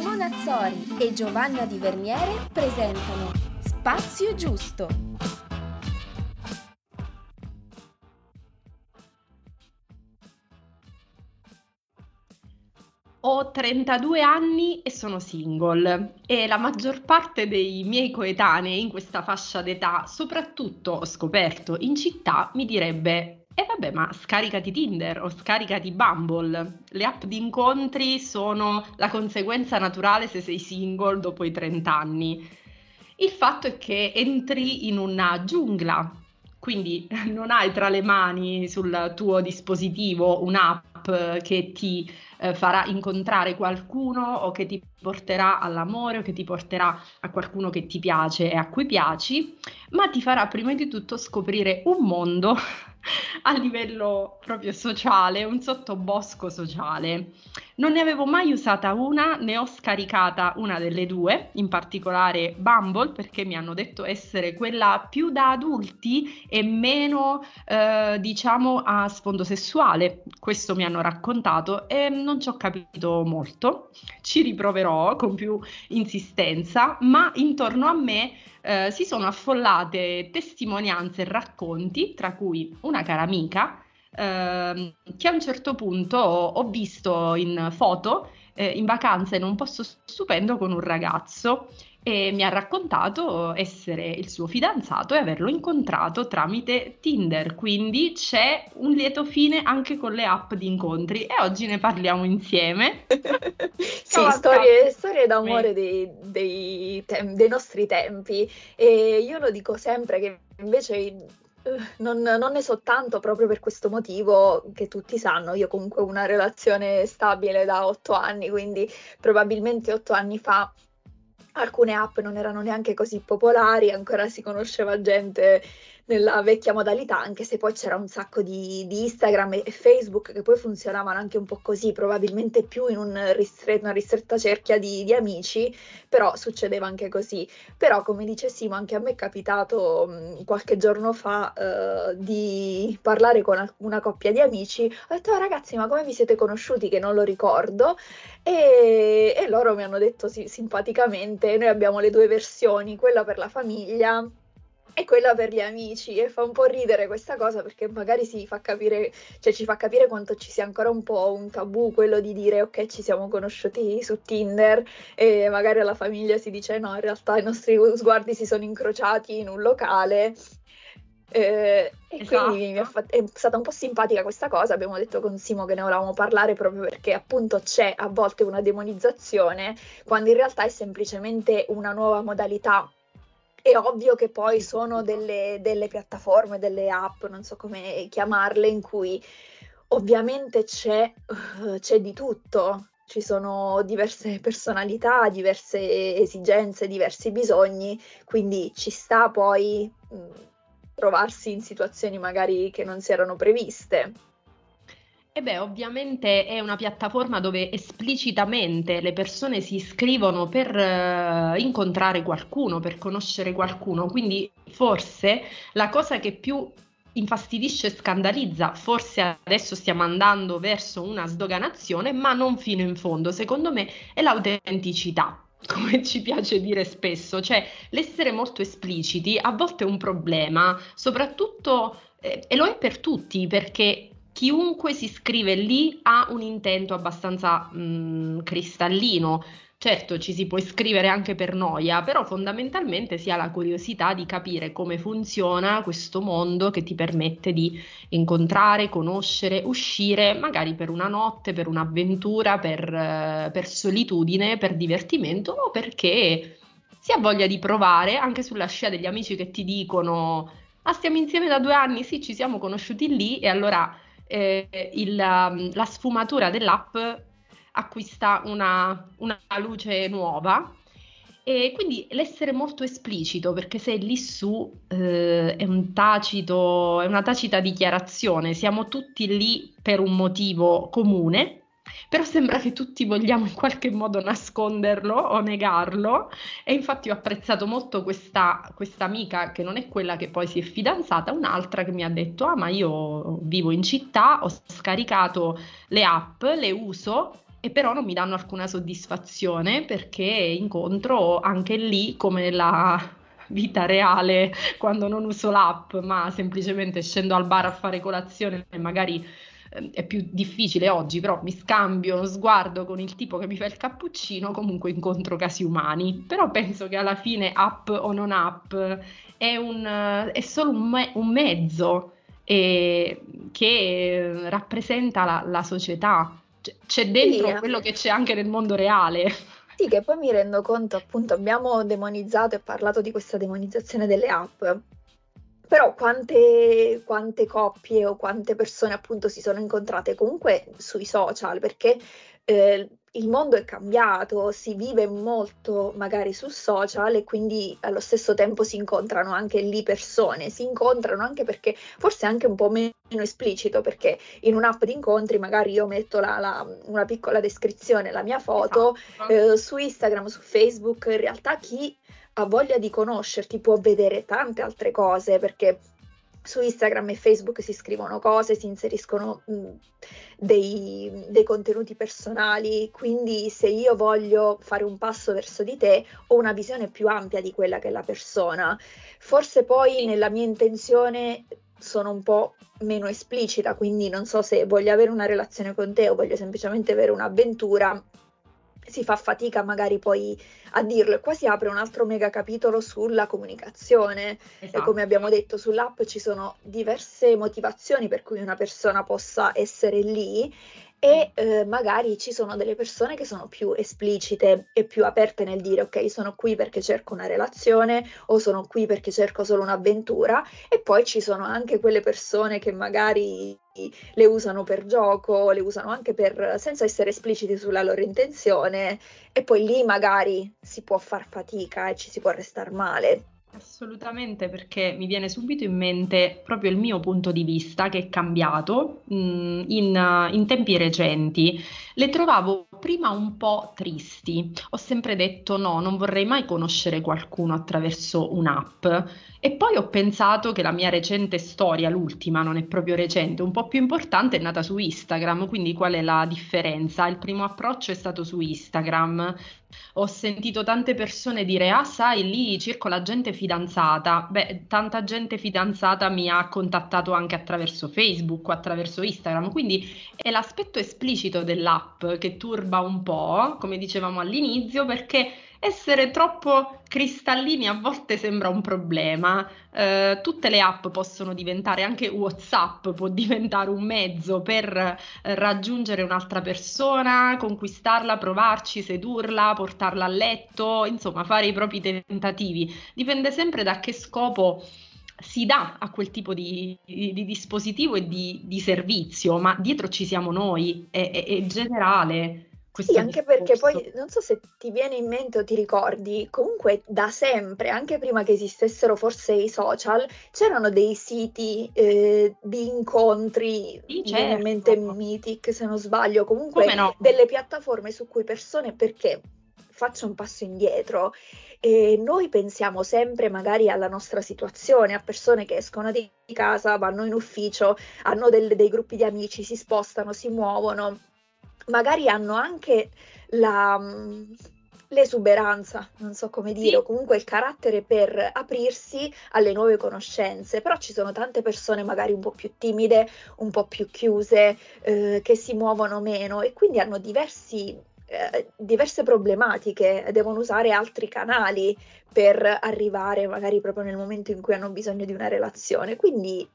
Simona Azzori e Giovanna Di Verniere presentano Spazio Giusto. Ho 32 anni e sono single e la maggior parte dei miei coetanei in questa fascia d'età, soprattutto ho scoperto in città, mi direbbe e vabbè, ma scaricati Tinder o scaricati Bumble. Le app di incontri sono la conseguenza naturale se sei single dopo i 30 anni. Il fatto è che entri in una giungla, quindi non hai tra le mani sul tuo dispositivo un'app che ti eh, farà incontrare qualcuno o che ti porterà all'amore o che ti porterà a qualcuno che ti piace e a cui piaci, ma ti farà prima di tutto scoprire un mondo a livello proprio sociale, un sottobosco sociale. Non ne avevo mai usata una, ne ho scaricata una delle due, in particolare Bumble, perché mi hanno detto essere quella più da adulti e meno, eh, diciamo, a sfondo sessuale. Questo mi hanno raccontato e non ci ho capito molto. Ci riproverò con più insistenza, ma intorno a me eh, si sono affollate testimonianze e racconti, tra cui una cara amica, eh, che a un certo punto ho, ho visto in foto eh, in vacanza in un posto stupendo con un ragazzo e mi ha raccontato essere il suo fidanzato e averlo incontrato tramite Tinder, quindi c'è un lieto fine anche con le app di incontri e oggi ne parliamo insieme. sì, storie, storie, d'amore dei, dei, tem- dei nostri tempi. E io lo dico sempre che invece non, non, ne so tanto proprio per questo motivo che tutti sanno. Io comunque ho una relazione stabile da otto anni, quindi probabilmente otto anni fa alcune app non erano neanche così popolari, ancora si conosceva gente nella vecchia modalità, anche se poi c'era un sacco di, di, Instagram e Facebook che poi funzionavano anche un po' così, probabilmente più in un ristret- una ristretta cerchia di, di, amici, però succedeva anche così. Però come dice Simo, anche a me è capitato mh, qualche giorno fa uh, di parlare con una coppia di amici, ho detto oh, ragazzi ma come vi siete conosciuti che non lo ricordo e, e loro mi hanno detto sì, simpaticamente noi abbiamo le due versioni, quella per la famiglia e quella per gli amici e fa un po' ridere questa cosa perché magari si fa capire, cioè ci fa capire quanto ci sia ancora un po' un tabù quello di dire ok ci siamo conosciuti su Tinder e magari alla famiglia si dice no in realtà i nostri sguardi si sono incrociati in un locale eh, e esatto. quindi fatto, è stata un po' simpatica questa cosa, abbiamo detto con Simo che ne volevamo parlare proprio perché appunto c'è a volte una demonizzazione quando in realtà è semplicemente una nuova modalità è ovvio che poi sono delle, delle, piattaforme, delle app, non so come chiamarle, in cui ovviamente c'è, uh, c'è di tutto, ci sono diverse personalità, diverse esigenze, diversi bisogni, quindi ci sta poi mh, mm, trovarsi in situazioni magari che non si erano previste. E beh, ovviamente è una piattaforma dove esplicitamente le persone si iscrivono per uh, incontrare qualcuno, per conoscere qualcuno, quindi forse la cosa che più infastidisce e scandalizza, forse adesso stiamo andando verso una sdoganazione, ma non fino in fondo, secondo me è l'autenticità come ci piace dire spesso, cioè l'essere molto espliciti a volte è un problema, soprattutto, eh, e lo è per tutti, perché chiunque si iscrive lì ha un intento abbastanza mh, mm, cristallino. Certo, ci si può iscrivere anche per noia, però fondamentalmente si ha la curiosità di capire come funziona questo mondo che ti permette di incontrare, conoscere, uscire, magari per una notte, per un'avventura, per, uh, per solitudine, per divertimento o perché si ha voglia di provare anche sulla scia degli amici che ti dicono ah stiamo insieme da due anni, sì ci siamo conosciuti lì e allora eh, il, um, la sfumatura dell'app acquista una, una luce nuova. E quindi l'essere molto esplicito, perché se lì su eh, è, un tacito, è una tacita dichiarazione, siamo tutti lì per un motivo comune, però sembra che tutti vogliamo in qualche modo nasconderlo o negarlo. E infatti ho apprezzato molto questa, questa amica che non è quella che poi si è fidanzata, un'altra che mi ha detto ah ma io vivo in città, ho scaricato le app, le uso e però non mi danno alcuna soddisfazione perché incontro anche lì come nella vita reale quando non uso l'app, ma semplicemente scendo al bar a fare colazione e magari ehm, è più difficile oggi, però mi scambio uno sguardo con il tipo che mi fa il cappuccino, comunque incontro casi umani. Però penso che alla fine app o non app è, un, è solo un, me- un mezzo eh, che rappresenta la, la società. C'è dentro sì, quello che c'è anche nel mondo reale. Sì, che poi mi rendo conto, appunto, abbiamo demonizzato e parlato di questa demonizzazione delle app, però quante, quante coppie o quante persone appunto si sono incontrate comunque sui social, perché eh, il mondo è cambiato, si vive molto magari su social e quindi allo stesso tempo si incontrano anche lì persone, si incontrano anche perché forse anche un po' meno esplicito perché in un'app di incontri magari io metto la, la, una piccola descrizione, la mia foto, esatto. eh, su Instagram, su Facebook, in realtà chi ha voglia di conoscerti può vedere tante altre cose perché su Instagram e Facebook si scrivono cose, si inseriscono mh, dei, dei, contenuti personali, quindi se io voglio fare un passo verso di te ho una visione più ampia di quella che è la persona. Forse poi nella mia intenzione sono un po' meno esplicita, quindi non so se voglio avere una relazione con te o voglio semplicemente avere un'avventura, si fa fatica magari poi a dirlo e qua si apre un altro mega capitolo sulla comunicazione esatto. e come abbiamo detto sull'app ci sono diverse motivazioni per cui una persona possa essere lì e eh, magari ci sono delle persone che sono più esplicite e più aperte nel dire ok sono qui perché cerco una relazione o sono qui perché cerco solo un'avventura e poi ci sono anche quelle persone che magari le usano per gioco, le usano anche per senza essere espliciti sulla loro intenzione e poi lì magari si può far fatica e ci si può restare male. Assolutamente, perché mi viene subito in mente proprio il mio punto di vista che è cambiato mh, mm, in, in, tempi recenti. Le trovavo prima un po' tristi. Ho sempre detto no, non vorrei mai conoscere qualcuno attraverso un'app. E poi ho pensato che la mia recente storia, l'ultima, non è proprio recente, un po' più importante, è nata su Instagram. Quindi qual è la differenza? Il primo approccio è stato su Instagram. Ho sentito tante persone dire: Ah, sai, lì circola gente fidanzata. Beh, tanta gente fidanzata mi ha contattato anche attraverso Facebook attraverso Instagram. Quindi è l'aspetto esplicito dell'app che turba un po', come dicevamo all'inizio, perché essere troppo cristallini a volte sembra un problema. Eh, tutte le app possono diventare, anche WhatsApp può diventare un mezzo per eh, raggiungere un'altra persona, conquistarla, provarci, sedurla, portarla a letto, insomma, fare i propri tentativi. Dipende sempre da che scopo si dà a quel tipo di, di, di dispositivo e di, di, servizio, ma dietro ci siamo noi, è, è, è generale. Sì, anche perché poi non so se ti viene in mente o ti ricordi, comunque da sempre, anche prima che esistessero forse i social, c'erano dei siti eh, di incontri, sì, certo. mente Mythic se non sbaglio, comunque no? delle piattaforme su cui persone, perché faccio un passo indietro, e noi pensiamo sempre magari alla nostra situazione, a persone che escono di casa, vanno in ufficio, hanno del, dei gruppi di amici, si spostano, si muovono magari hanno anche la, mm, l'esuberanza, non so come dire, sì. o comunque il carattere per aprirsi alle nuove conoscenze, però ci sono tante persone magari un po' più timide, un po' più chiuse, eh, che si muovono meno e quindi hanno diversi, eh, diverse problematiche, devono usare altri canali per arrivare magari proprio nel momento in cui hanno bisogno di una relazione. Quindi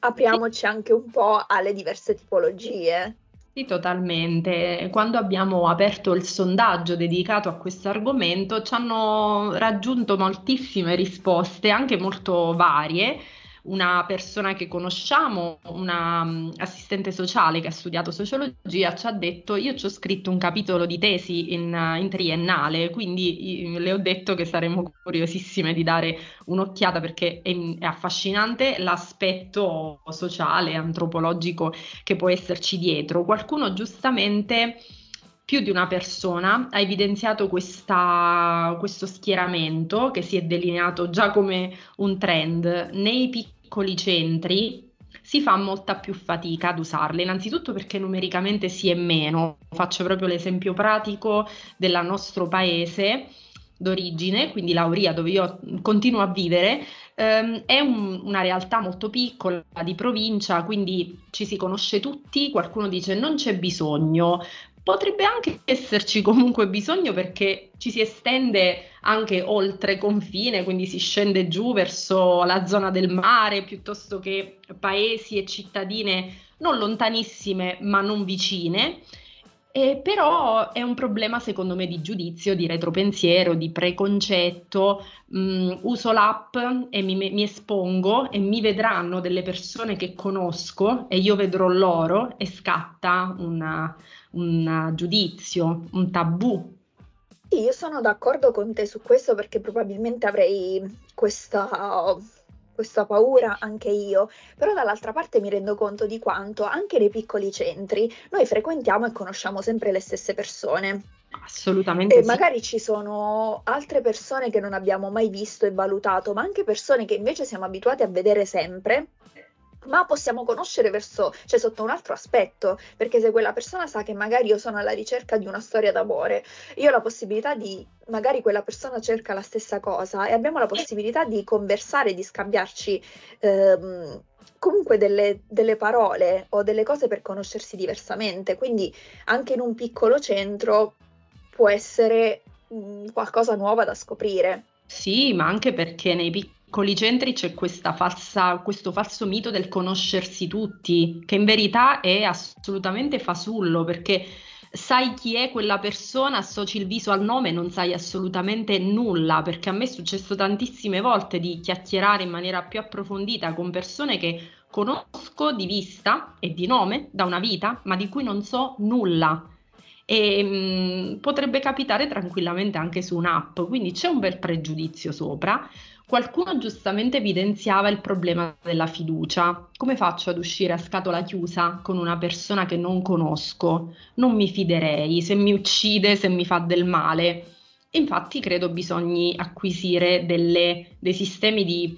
apriamoci sì. anche un po' alle diverse tipologie. Sì, totalmente. Quando abbiamo aperto il sondaggio dedicato a questo argomento, ci hanno raggiunto moltissime risposte, anche molto varie una persona che conosciamo, una um, assistente sociale che ha studiato sociologia, ci ha detto io ci ho scritto un capitolo di tesi in, in triennale, quindi le ho detto che saremmo curiosissime di dare un'occhiata perché è, è affascinante l'aspetto sociale, antropologico che può esserci dietro. Qualcuno giustamente più di una persona ha evidenziato questa, questo schieramento che si è delineato già come un trend nei piccoli centri si fa molta più fatica ad usarle, innanzitutto perché numericamente si è meno. Faccio proprio l'esempio pratico del nostro paese d'origine, quindi Lauria, dove io continuo a vivere, ehm, è un, una realtà molto piccola di provincia, quindi ci si conosce tutti, qualcuno dice non c'è bisogno, potrebbe anche esserci comunque bisogno perché ci si estende anche oltre confine, quindi si scende giù verso la zona del mare piuttosto che paesi e cittadine non lontanissime ma non vicine. Eh, però è un problema secondo me di giudizio, di retropensiero, di preconcetto. Mm, uso l'app e mi, mi, espongo e mi vedranno delle persone che conosco e io vedrò loro e scatta una, un giudizio, un tabù. Sì, io sono d'accordo con te su questo perché probabilmente avrei questa questa paura anche io, però dall'altra parte mi rendo conto di quanto anche nei piccoli centri noi frequentiamo e conosciamo sempre le stesse persone. Assolutamente. E sì. magari ci sono altre persone che non abbiamo mai visto e valutato, ma anche persone che invece siamo abituati a vedere sempre ma possiamo conoscere verso, cioè sotto un altro aspetto, perché se quella persona sa che magari io sono alla ricerca di una storia d'amore, io ho la possibilità di, magari quella persona cerca la stessa cosa e abbiamo la possibilità di conversare, di scambiarci ehm, comunque delle, delle parole o delle cose per conoscersi diversamente, quindi anche in un piccolo centro può essere mh, qualcosa nuova da scoprire. Sì, ma anche perché nei piccoli piccoli centri c'è falsa, questo falso mito del conoscersi tutti, che in verità è assolutamente fasullo perché sai chi è quella persona, associ il viso al nome e non sai assolutamente nulla, perché a me è successo tantissime volte di chiacchierare in maniera più approfondita con persone che conosco di vista e di nome da una vita, ma di cui non so nulla. E mh, potrebbe capitare tranquillamente anche su un'app, quindi c'è un bel pregiudizio sopra. Qualcuno giustamente evidenziava il problema della fiducia. Come faccio ad uscire a scatola chiusa con una persona che non conosco? Non mi fiderei, se mi uccide, se mi fa del male. Infatti credo bisogni acquisire delle, dei sistemi di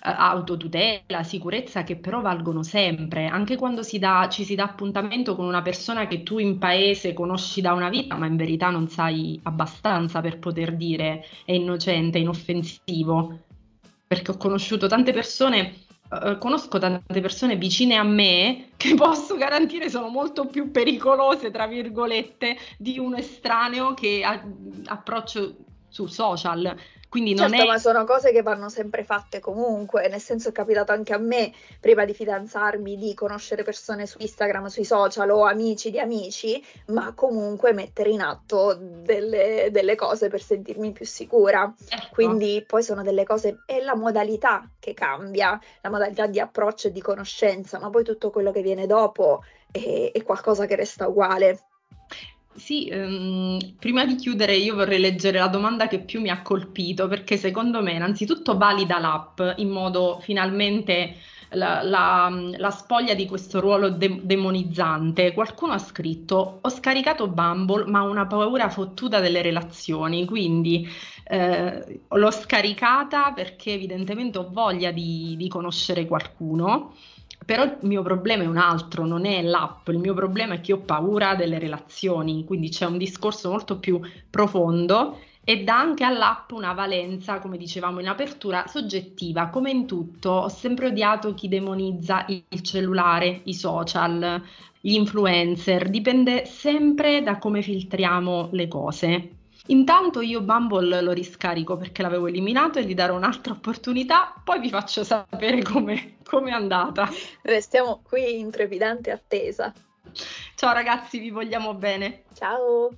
autotutela, sicurezza che però valgono sempre, anche quando si dà, ci si dà appuntamento con una persona che tu in paese conosci da una vita, ma in verità non sai abbastanza per poter dire è innocente, è inoffensivo. Perché ho conosciuto tante persone Uh, conosco tante persone vicine a me che posso garantire sono molto più pericolose, tra virgolette, di un estraneo che a- approccio su social. Quindi non certo, è... ma sono cose che vanno sempre fatte comunque, nel senso è capitato anche a me, prima di fidanzarmi, di conoscere persone su Instagram, sui social o amici di amici, ma comunque mettere in atto delle, delle cose per sentirmi più sicura. Ecco. Quindi poi sono delle cose, è la modalità che cambia, la modalità di approccio e di conoscenza, ma poi tutto quello che viene dopo è, è qualcosa che resta uguale. Sì, um, prima di chiudere io vorrei leggere la domanda che più mi ha colpito perché secondo me innanzitutto valida l'app in modo finalmente la, la, la spoglia di questo ruolo de- demonizzante. Qualcuno ha scritto ho scaricato Bumble ma ho una paura fottuta delle relazioni, quindi eh, l'ho scaricata perché evidentemente ho voglia di, di conoscere qualcuno però il mio problema è un altro, non è l'app, il mio problema è che ho paura delle relazioni, quindi c'è un discorso molto più profondo e dà anche all'app una valenza, come dicevamo in apertura, soggettiva, come in tutto. Ho sempre odiato chi demonizza il cellulare, i social, gli influencer, dipende sempre da come filtriamo le cose. Intanto io Bumble lo riscarico perché l'avevo eliminato e gli darò un'altra opportunità, poi vi faccio sapere come è andata. Restiamo qui in trepidante attesa. Ciao ragazzi, vi vogliamo bene. Ciao.